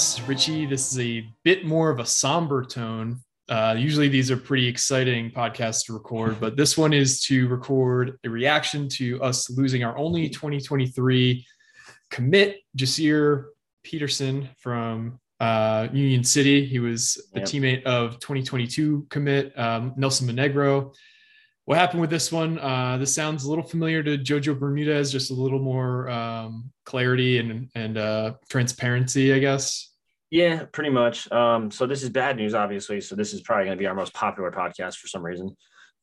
Podcast. Richie, this is a bit more of a somber tone. Uh, usually these are pretty exciting podcasts to record, but this one is to record a reaction to us losing our only 2023 commit, JaSiré Peterson from uh, Union City. He was the Yep. teammate of 2022 commit, um, Nelson Monegro what happened with this one? Uh, this sounds a little familiar to Jojo Bermudez, just a little more um, clarity and and uh, transparency, I guess. Yeah, pretty much. Um, so this is bad news, obviously. So this is probably going to be our most popular podcast for some reason.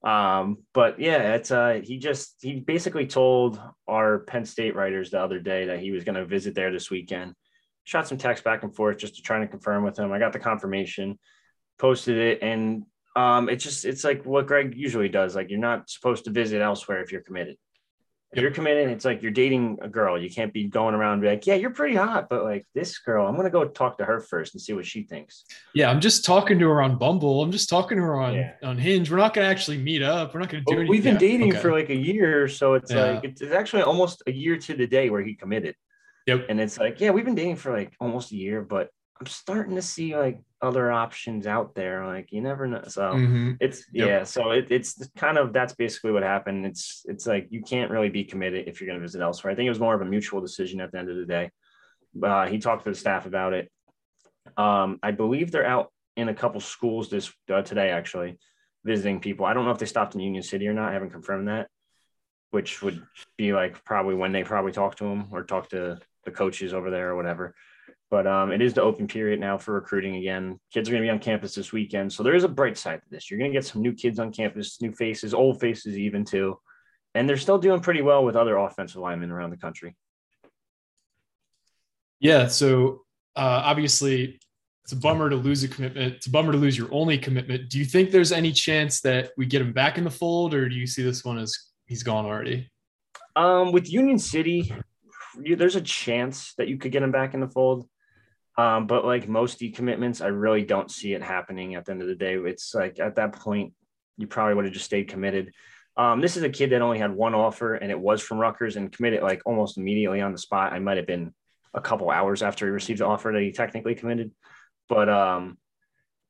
Um, but yeah, it's uh, he just he basically told our Penn State writers the other day that he was going to visit there this weekend. Shot some text back and forth just to try to confirm with him. I got the confirmation, posted it, and um, it's just it's like what Greg usually does. Like you're not supposed to visit elsewhere if you're committed. If you're committed, it's like you're dating a girl. You can't be going around be like, yeah, you're pretty hot, but like this girl, I'm gonna go talk to her first and see what she thinks. Yeah, I'm just talking to her on Bumble. I'm just talking to her on Yeah. on Hinge. We're not gonna actually meet up. We're not gonna do anything. we've been dating okay. for like a year, so it's Yeah. like it's, it's actually almost a year to the day where he committed. Yep. And it's like, yeah, we've been dating for like almost a year, but I'm starting to see like other options out there. Like you never know. So Mhm. it's Yep. yeah. So it, it's kind of that's basically what happened. It's it's like you can't really be committed if you're going to visit elsewhere. I think it was more of a mutual decision at the end of the day. Uh, he talked to the staff about it. Um, I believe they're out in a couple schools this uh, today actually visiting people. I don't know if they stopped in Union City or not. I haven't confirmed that, which would be like probably when they probably talk to him or talk to the coaches over there or whatever. But um, it is the open period now for recruiting again. Kids are going to be on campus this weekend, so there is a bright side to this. You're going to get some new kids on campus, new faces, old faces even too, and they're still doing pretty well with other offensive linemen around the country. Yeah. So uh, obviously, it's a bummer to lose a commitment. It's a bummer to lose your only commitment. Do you think there's any chance that we get him back in the fold, or do you see this one as he's gone already? Um, with Union City, you, there's a chance that you could get him back in the fold. Um, but like most decommitments, I really don't see it happening at the end of the day. It's like at that point, you probably would have just stayed committed. Um, this is a kid that only had one offer and it was from Rutgers and committed like almost immediately on the spot. I might have been a couple hours after he received the offer that he technically committed. But um,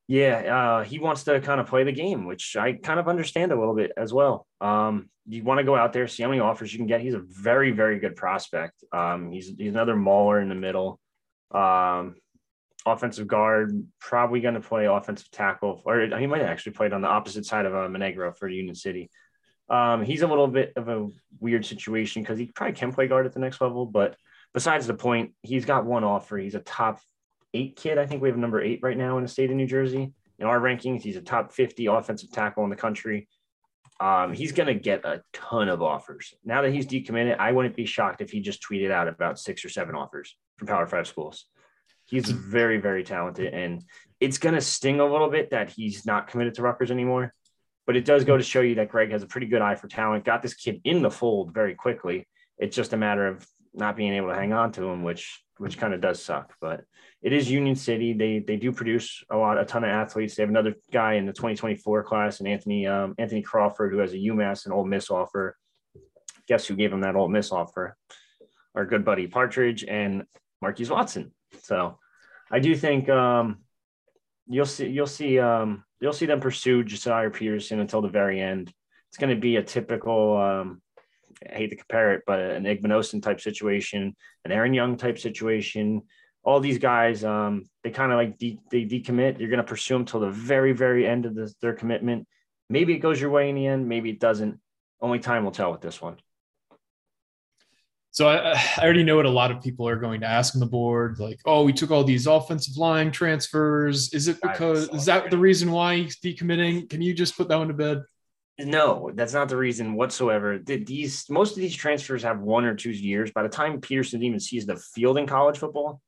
yeah, uh, he wants to kind of play the game, which I kind of understand a little bit as well. Um, you want to go out there, see how many offers you can get. He's a very, very good prospect. Um, he's he's another mauler in the middle. Um, offensive guard, probably going to play offensive tackle, or he might actually played on the opposite side of uh, Monegro for Union City. Um, he's a little bit of a weird situation because he probably can play guard at the next level, but besides the point, he's got one offer. He's a top eight kid. I think we have number eight right now in the state of New Jersey. In our rankings, he's a top 50 offensive tackle in the country. Um, he's going to get a ton of offers. Now that he's decommitted, I wouldn't be shocked if he just tweeted out about six or seven offers from Power Five schools. He's very, very talented, and it's going to sting a little bit that he's not committed to Rutgers anymore. But it does go to show you that Greg has a pretty good eye for talent. Got this kid in the fold very quickly. It's just a matter of not being able to hang on to him, which which kind of does suck. But it is Union City. They they do produce a lot, a ton of athletes. They have another guy in the 2024 class, and Anthony um, Anthony Crawford, who has a UMass and Ole Miss offer. Guess who gave him that Ole Miss offer? Our good buddy Partridge and Marquise Watson. So I do think um, you'll see you'll see um, you'll see them pursue Josiah Peterson until the very end. It's going to be a typical. I hate to compare it, but an Igmanosin type situation, an Aaron Young type situation. All these guys, um, they kind of like de- they decommit. You're going to pursue them till the very, very end of the, their commitment. Maybe it goes your way in the end. Maybe it doesn't. Only time will tell with this one. So I, I already know what a lot of people are going to ask on the board, like, "Oh, we took all these offensive line transfers. Is it because is that that. the reason why he's decommitting? Can you just put that one to bed?" No, that's not the reason whatsoever. These most of these transfers have one or two years. By the time Peterson even sees the field in college football,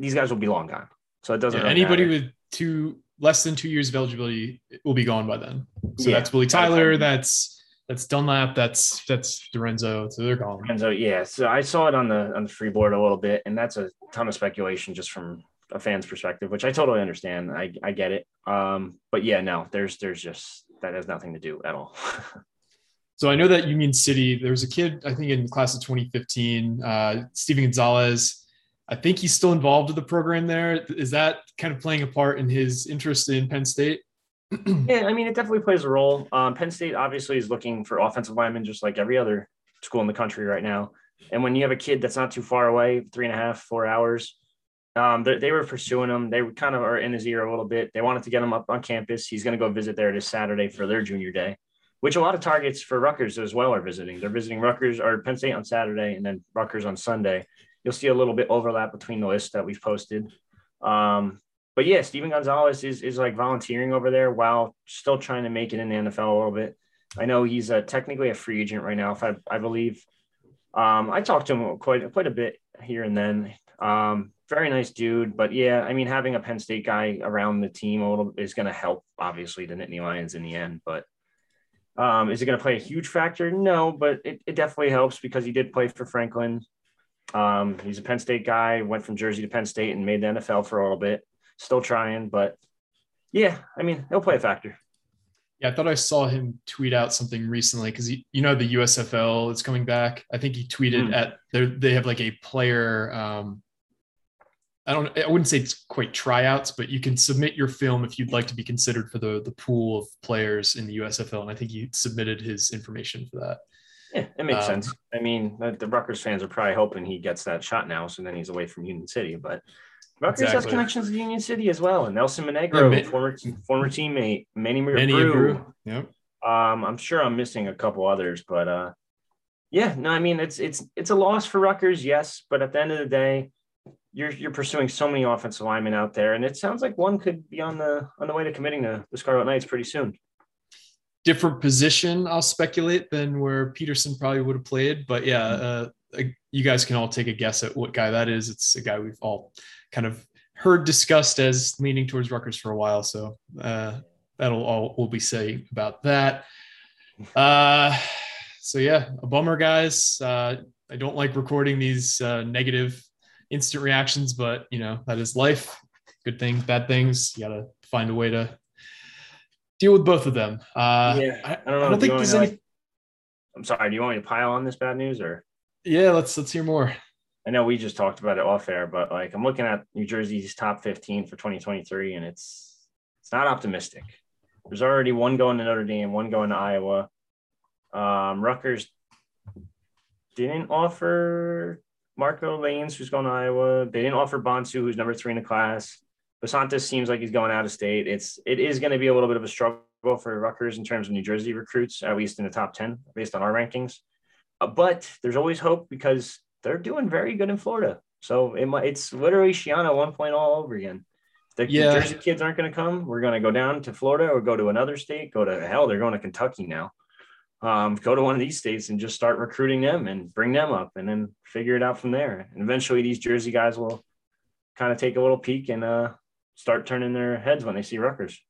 these guys will be long gone. So it doesn't. Yeah, really anybody matter. with two less than two years of eligibility will be gone by then. So Yeah. that's Willie Tyler. That's that's Dunlap. That's that's Dorenzo. So they're gone. So yeah, so I saw it on the on the free board a little bit, and that's a ton of speculation just from a fan's perspective, which I totally understand. I I get it. Um, but yeah, no, there's there's just that has nothing to do at all. So I know that Union City, there was a kid, I think in class of 2015, uh, Steven Gonzalez. I think he's still involved with the program there. Is that kind of playing a part in his interest in Penn State? yeah, I mean, it definitely plays a role. Um, Penn State obviously is looking for offensive linemen, just like every other school in the country right now. And when you have a kid that's not too far away, three and a half, four hours, um, they, they were pursuing him. They were kind of are in his ear a little bit. They wanted to get him up on campus. He's going to go visit there this Saturday for their junior day, which a lot of targets for Rutgers as well are visiting. They're visiting Rutgers or Penn State on Saturday and then Rutgers on Sunday. You'll see a little bit overlap between the list that we've posted. Um, but yeah, Steven Gonzalez is is like volunteering over there while still trying to make it in the NFL a little bit. I know he's technically a free agent right now, if I, I believe. Um, I talked to him quite quite a bit here and then. Um, very nice dude, but yeah, I mean, having a Penn State guy around the team a little is going to help, obviously, the Nittany Lions in the end. But um, is it going to play a huge factor? No, but it, it definitely helps because he did play for Franklin. Um, he's a Penn State guy, went from Jersey to Penn State and made the NFL for a little bit. Still trying, but yeah, I mean, he'll play a factor. Yeah, I thought I saw him tweet out something recently because you know the USFL is coming back. I think he tweeted Mm. at they they have like a player. Um, I don't. I wouldn't say it's quite tryouts, but you can submit your film if you'd like to be considered for the the pool of players in the USFL, and I think he submitted his information for that. Yeah, it makes Um, sense. I mean, the, the Rutgers fans are probably hoping he gets that shot now, so then he's away from Union City. But Rutgers has connections to Union City as well, and Nelson Monegro, Yeah, former former teammate, Manny Manny Brew. Brew. Yep. Um, I'm sure I'm missing a couple others, but uh, yeah, no, I mean it's it's it's a loss for Rutgers, yes, but at the end of the day, you're you're pursuing so many offensive linemen out there, and it sounds like one could be on the on the way to committing to the Scarlet Knights pretty soon. different position, I'll speculate, than where Peterson probably would have played. But yeah, uh, you guys can all take a guess at what guy that is. It's a guy we've all kind of heard discussed as leaning towards Rutgers for a while. So uh, that'll all we'll be saying about that. Uh, so yeah, a bummer, guys. Uh, I don't like recording these uh, negative instant reactions, but you know that is life. Good things, bad things. You gotta find a way to deal with both of them. Uh, Yeah, I, I don't know. I don't think there's any. like- I'm sorry. Do you want me to pile on this bad news, or Yeah, let's let's hear more. I know we just talked about it off air, but like I'm looking at New Jersey's top 15 for 2023, and it's it's not optimistic. There's already one going to Notre Dame, one going to Iowa. Um, Rutgers didn't offer Marco Lainez, who's going to Iowa. They didn't offer Bonsu, who's number three in the class. Basantis seems like he's going out of state. It's it is going to be a little bit of a struggle for Rutgers in terms of New Jersey recruits, at least in the top 10, based on our rankings. Uh, but there's always hope because they're doing very good in Florida. So it might, it's literally Schiano 1.0 point all over again. The Yeah. Jersey kids aren't going to come. We're going to go down to Florida or go to another state. Go to hell. They're going to Kentucky now. Um, go to one of these states and just start recruiting them and bring them up, and then figure it out from there. And eventually, these Jersey guys will kind of take a little peek and uh, start turning their heads when they see Rutgers.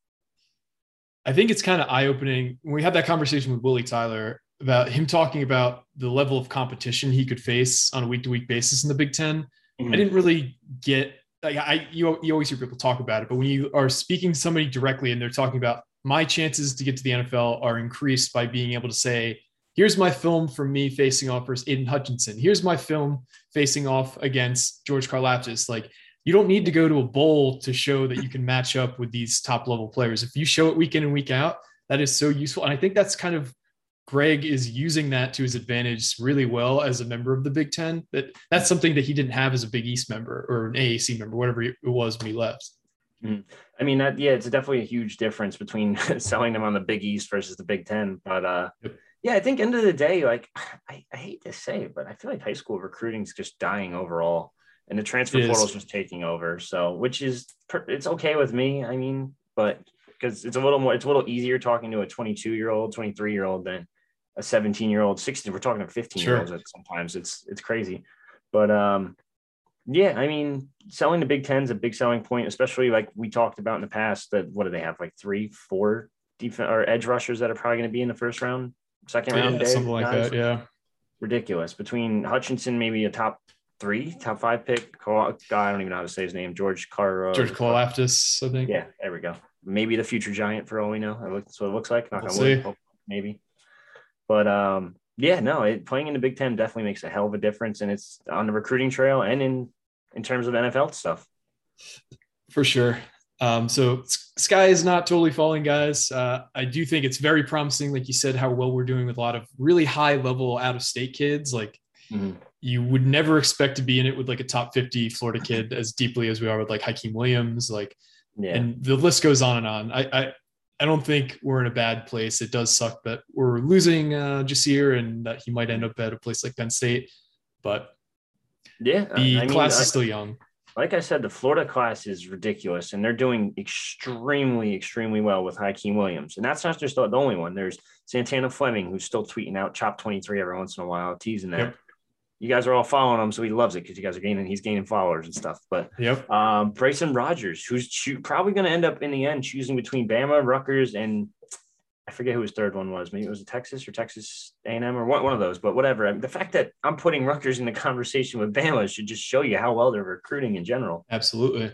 I think it's kind of eye opening. When we had that conversation with Willie Tyler about him talking about the level of competition he could face on a week to week basis in the Big 10 Mhm. I didn't really get. Like, I you you always hear people talk about it, but when you are speaking to somebody directly and they're talking about my chances to get to the NFL are increased by being able to say, "Here's my film from me facing off versus Aidan Hutchinson. Here's my film facing off against George Karlaftis." Like you don't need to go to a bowl to show that you can match up with these top level players. If you show it week in and week out, that is so useful. And I think that's kind of Greg is using that to his advantage really well as a member of the Big Ten. That that's something that he didn't have as a Big East member or an AAC member, whatever it was when he left. I mean, that yeah, it's definitely a huge difference between selling them on the Big East versus the Big Ten. But uh, Yep. yeah, I think end of the day, like I, I hate to say it, but I feel like high school recruiting is just dying overall, and the transfer portal is just taking over. So, which is it's okay with me. I mean, but because it's a little more, it's a little easier talking to a 22 year old, 23 year old than a 17 year old, 16. We're talking to 15 year olds. Sure. Sometimes it's it's crazy, but um, yeah, I mean, selling the Big Ten is a big selling point, especially like we talked about in the past. That what do they have? Like three, four defense or edge rushers that are probably going to be in the first round, second round, yeah, something like guys. that. Yeah, ridiculous. Between Hutchinson, maybe a top three, top five pick. Guy, I don't even know how to say his name. George Carr. George Karlaftis, I think. Yeah, there we go. Maybe the future giant for all we know. That's what it looks like. Not we'll see. maybe. But um, yeah, no, it, playing in the Big Ten definitely makes a hell of a difference, and it's on the recruiting trail and in in terms of NFL stuff. For sure. Um, so sky is not totally falling, guys. Uh, I do think it's very promising, like you said, how well we're doing with a lot of really high level out of state kids. Like mm-hmm. you would never expect to be in it with like a top 50 Florida kid as deeply as we are with like Hykeem Williams, like, yeah. and the list goes on and on. I, I, I don't think we're in a bad place. It does suck that we're losing uh, JaSiré and that he might end up at a place like Penn State, but yeah, the I class mean, is still young. Like I said, the Florida class is ridiculous, and they're doing extremely, extremely well with Hykeem Williams. And that's not just the only one. There's Santana Fleming, who's still tweeting out "Chop 23" every once in a while, teasing that. Yep. You guys are all following him, so he loves it because you guys are gaining. He's gaining followers and stuff. But yep. um, Bryson Rogers, who's cho- probably going to end up in the end choosing between Bama, Rutgers, and I forget who his third one was. Maybe it was a Texas or Texas A&M or one, one of those. But whatever. I mean, the fact that I'm putting Rutgers in the conversation with Bama should just show you how well they're recruiting in general. Absolutely.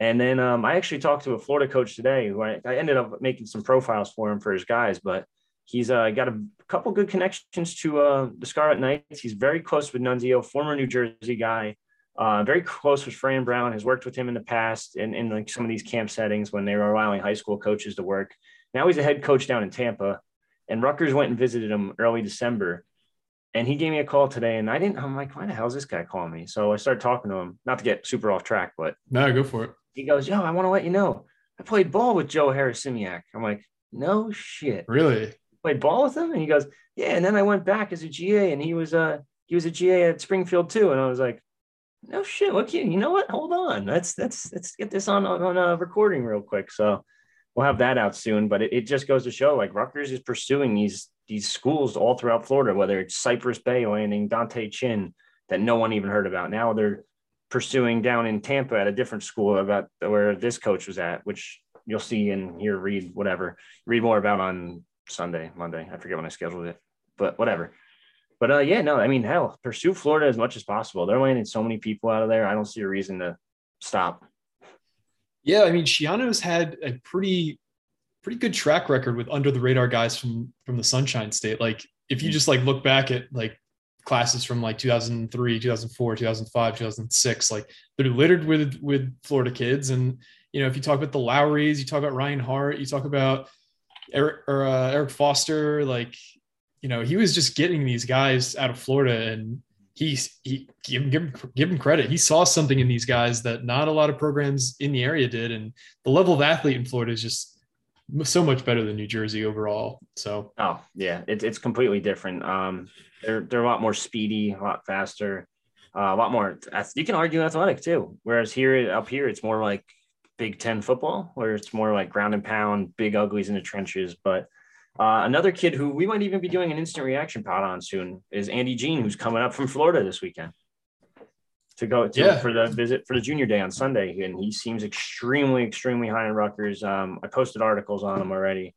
And then um, I actually talked to a Florida coach today who I, I, ended up making some profiles for him for his guys, but he's uh, got a couple good connections to uh, the Scarlet Knights. He's very close with Nunzio, former New Jersey guy. Uh, very close with Fran Brown, has worked with him in the past in, in like some of these camp settings when they were allowing high school coaches to work. Now he's a head coach down in Tampa, and Rutgers went and visited him early December. And he gave me a call today, and I didn't. I'm like, why the hell is this guy calling me? So I started talking to him, not to get super off track, but no, go for it. He goes, "Yo, I want to let you know, I played ball with Joe Harasymiak." I'm like, "No shit, really? Played ball with him?" And he goes, "Yeah." And then I went back as a GA, and he was uh he was a GA at Springfield too, and I was like, "No shit, look you, you know what? Hold on, let's let's let's get this on on, a recording real quick." So we'll have that out soon. But it, it just goes to show like Rutgers is pursuing these these schools all throughout Florida, whether it's Cypress Bay landing Dante Chin that no one even heard about. Now they're pursuing down in Tampa at a different school about where this coach was at, which you'll see and hear, read, whatever, read more about on Sunday, Monday. I forget when I scheduled it, but whatever. But uh, yeah, no, I mean, hell, pursue Florida as much as possible. They're landing so many people out of there. I don't see a reason to stop. Yeah, I mean, Schiano's had a pretty pretty good track record with under the radar guys from from the Sunshine State. Like if you mm. just like look back at like classes from like 2003, 2004, 2005, 2006, like they're littered with with Florida kids. And you know, if you talk about the Lowrys, you talk about Ryan Hart, you talk about Eric or uh, Eric Foster, like you know, he was just getting these guys out of Florida and he's he give him, give him give him credit. He saw something in these guys that not a lot of programs in the area did, and the level of athlete in Florida is just so much better than New Jersey overall. So oh yeah, it's it's completely different. Um, they're they're a lot more speedy, a lot faster, uh, a lot more. You can argue athletic too. Whereas here up here, it's more like Big Ten football, where it's more like ground and pound, big uglies in the trenches, but uh, another kid who we might even be doing an instant reaction pod on soon is Andy Jean, who's coming up from Florida this weekend to go to, yeah. for the visit for the junior day on Sunday. And he seems extremely, extremely high in Rutgers. Um, I posted articles on him already.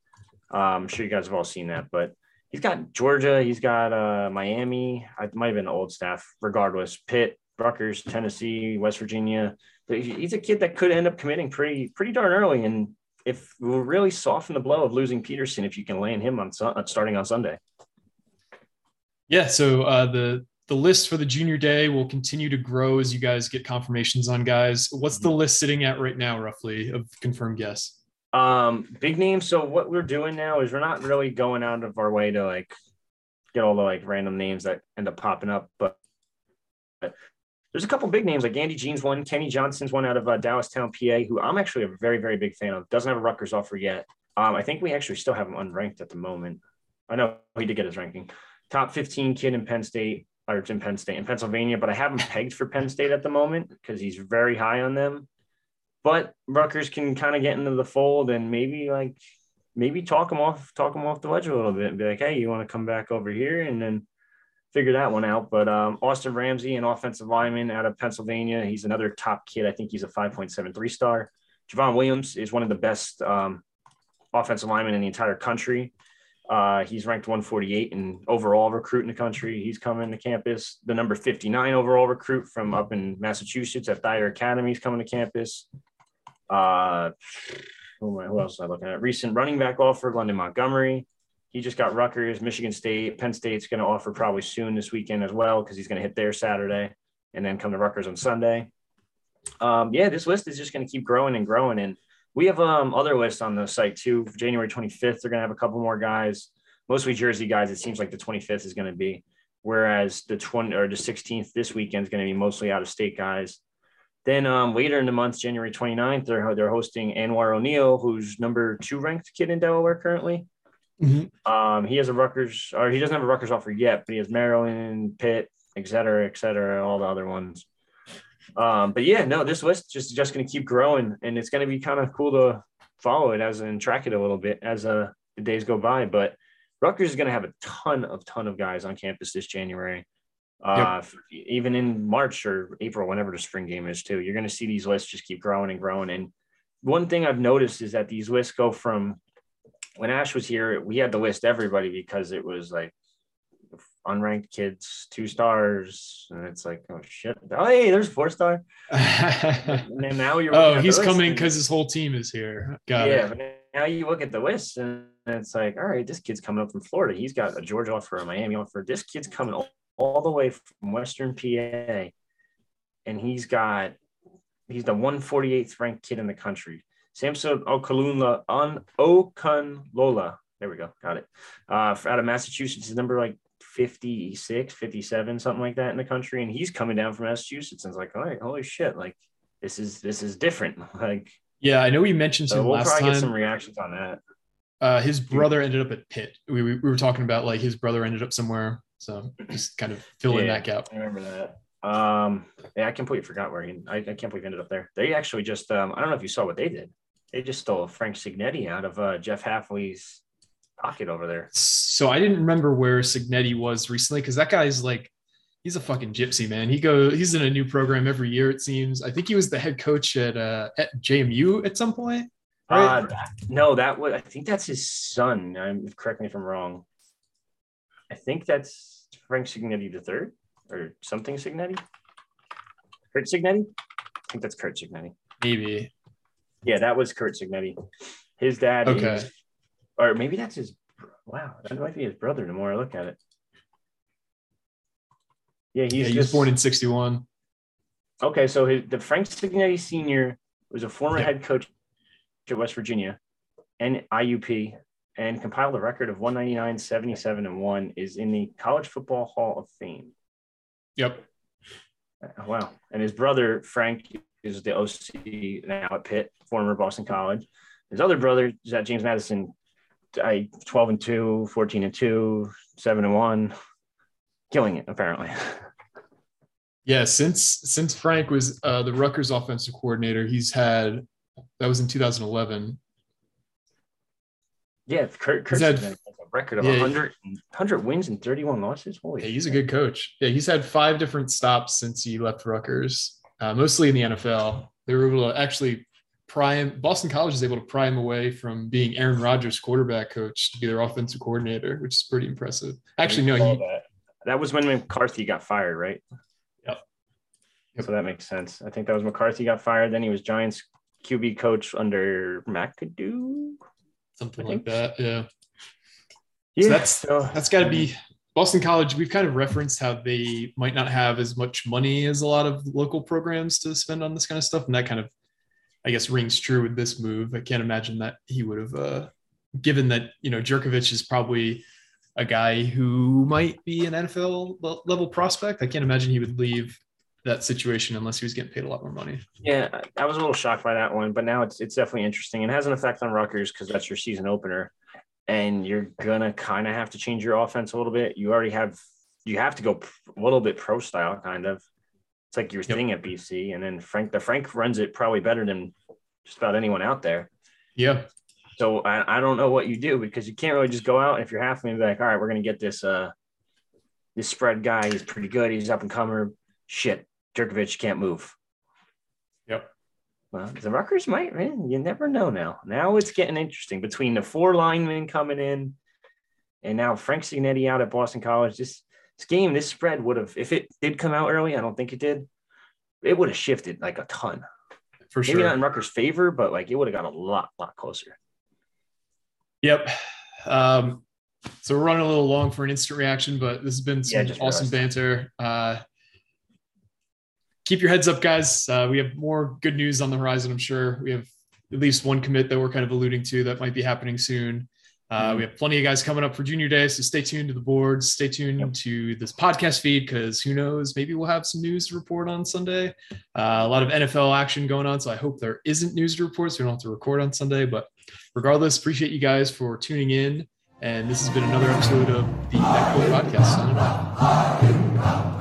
Uh, I'm sure you guys have all seen that, but he's got Georgia, he's got uh, Miami. I might have been old staff, regardless. Pitt, Rutgers, Tennessee, West Virginia. He's a kid that could end up committing pretty, pretty darn early. And if we'll really soften the blow of losing Peterson if you can land him on uh, starting on Sunday. Yeah, so uh, the the list for the junior day will continue to grow as you guys get confirmations on guys. What's the list sitting at right now, roughly, of confirmed guests? Um, big names. So what we're doing now is we're not really going out of our way to like get all the like random names that end up popping up, but, but there's a couple big names like Andy Jean's one, Kenny Johnson's one out of uh, PA, who I'm actually a very, very big fan of. Doesn't have a Rutgers offer yet. Um, I think we actually still have him unranked at the moment. I know he did get his ranking. Top 15 kid in Penn State, or it's in Penn State in Pennsylvania, but I have him pegged for Penn State at the moment because he's very high on them. but Rutgers can kind of get into the fold and maybe like maybe talk them off, talk them off the ledge a little bit and be like, hey, you want to come back over here and then figure that one out. But um, Austin Ramsey, an offensive lineman out of Pennsylvania, he's another top kid. I think he's a 5.73 star. Javon Williams is one of the best um, offensive linemen in the entire country. Uh, he's ranked 148 in overall recruit in the country. He's coming to campus. The number 59 overall recruit from up in Massachusetts at Thayer Academy is coming to campus. Uh, who, who else am I looking at? Recent running back offer, London Montgomery. He just got Rutgers, Michigan State, Penn State's going to offer probably soon this weekend as well because he's going to hit there Saturday and then come to Rutgers on Sunday. Um, yeah, this list is just going to keep growing and growing. And we have um, other lists on the site too. January 25th, they're going to have a couple more guys, mostly Jersey guys. It seems like the 25th is going to be, whereas the 20 or the 16th this weekend is going to be mostly out of state guys. Then um, later in the month, January 29th, they're, they're hosting Anwar O'Neill, who's number two ranked kid in Delaware currently. Mm-hmm. Um, he has a Rutgers, or he doesn't have a Rutgers offer yet, but he has Maryland, Pitt, et cetera, et cetera, all the other ones. Um, but yeah, no, this list just just going to keep growing, and it's going to be kind of cool to follow it as and track it a little bit as uh, the days go by. But Rutgers is going to have a ton of ton of guys on campus this January. Uh, yep. even in March or April, whenever the spring game is too, you're going to see these lists just keep growing and growing. And one thing I've noticed is that these lists go from when Ash was here, we had to list everybody because it was like unranked kids, two stars, and it's like, oh shit, oh hey, there's four star. and now you're oh, he's coming because his whole team is here. Got yeah, it. now you look at the list and it's like, all right, this kid's coming up from Florida. He's got a Georgia offer, a Miami offer. This kid's coming all, all the way from Western PA, and he's got he's the 148th ranked kid in the country. Samson Okalunla on Okunlola. There we go. Got it. Uh, out of Massachusetts, his number like 56, 57, something like that in the country. And he's coming down from Massachusetts and it's like, all right, holy shit, like this is this is different. Like yeah, I know we mentioned so we'll last probably time. get some reactions on that. Uh, his brother ended up at Pitt. We, we, we, were talking about like his brother ended up somewhere. So just kind of fill yeah, in that gap. I remember that. Um, yeah, I completely forgot where he. I, I can't believe he ended up there. They actually just. Um, I don't know if you saw what they did. They just stole Frank Cignetti out of uh, Jeff Hafley's pocket over there. So I didn't remember where Cignetti was recently because that guy's like he's a fucking gypsy man. He go he's in a new program every year it seems. I think he was the head coach at uh, at JMU at some point. Right? Uh, no, that was I think that's his son. I'm correct me if I'm wrong. I think that's Frank Cignetti the third or something Cignetti. Curt Cignetti. I think that's Curt Cignetti. Maybe. Yeah, that was Curt Cignetti. His dad okay. is or maybe that's his. Wow, that might be his brother. The more I look at it. Yeah, he's, yeah, he just, born in '61. Okay, so his, the Frank Cignetti Sr. was a former yep. head coach at West Virginia and IUP and compiled a record of 199, 77, and 1 is in the College Football Hall of Fame. Yep. Uh, wow. And his brother, Frank, is the OC now at Pitt, former Boston College. His other brother is at James Madison I 12 and 2, 14 and 2, 7 and 1, killing it apparently. Yeah, since since Frank was uh, the Rutgers offensive coordinator, he's had that was in 2011. Yeah, Curt, Curt's had, a record of yeah, 100, 100 wins and 31 losses. Holy yeah, he's a good coach. Yeah, he's had five different stops since he left Rutgers, uh, mostly in the NFL. They were able to actually prime Boston College is able to pry him away from being Aaron Rodgers' quarterback coach to be their offensive coordinator, which is pretty impressive. Actually, no, he, that. that was when McCarthy got fired, right? Yep. yep. So that makes sense. I think that was McCarthy got fired. Then he was Giants QB coach under McAdoo. Something like that. Yeah. Yeah. So that's so, that's got to be Boston College. We've kind of referenced how they might not have as much money as a lot of local programs to spend on this kind of stuff, and that kind of I guess rings true with this move. I can't imagine that he would have, uh, given that you know Jurkovec is probably a guy who might be an NFL level prospect. I can't imagine he would leave that situation unless he was getting paid a lot more money. Yeah, I was a little shocked by that one, but now it's it's definitely interesting. It has an effect on Rutgers because that's your season opener, and you're gonna kind of have to change your offense a little bit. You already have you have to go a little bit pro style, kind of. It's like your yep. thing at BC, and then Frank the Frank runs it probably better than just about anyone out there. Yeah. So I, I don't know what you do because you can't really just go out and if you're half and be like, all right, we're gonna get this uh this spread guy. He's pretty good. He's up and comer. Shit, Jurkovec can't move. Well, the Rutgers might, man. You never know now. Now it's getting interesting between the four linemen coming in and now Frank Cignetti out at Boston College. This this game, this spread would have, if it did come out early, I don't think it did, it would have shifted like a ton. For sure. Maybe not in Rutgers' favor, but like it would have got a lot, lot closer. Yep. Um, so we're running a little long for an instant reaction, but this has been some yeah, awesome banter. Uh, keep your heads up, guys. Uh, we have more good news on the horizon. I'm sure we have at least one commit that we're kind of alluding to that might be happening soon. Uh, mm-hmm. we have plenty of guys coming up for junior day, so stay tuned to the boards. Stay tuned yep. to this podcast feed because who knows, maybe we'll have some news to report on Sunday. Uh, a lot of NFL action going on, so I hope there isn't news to report, so we don't have to record on Sunday. But regardless, appreciate you guys for tuning in, and this has been another episode of the Echo Podcast.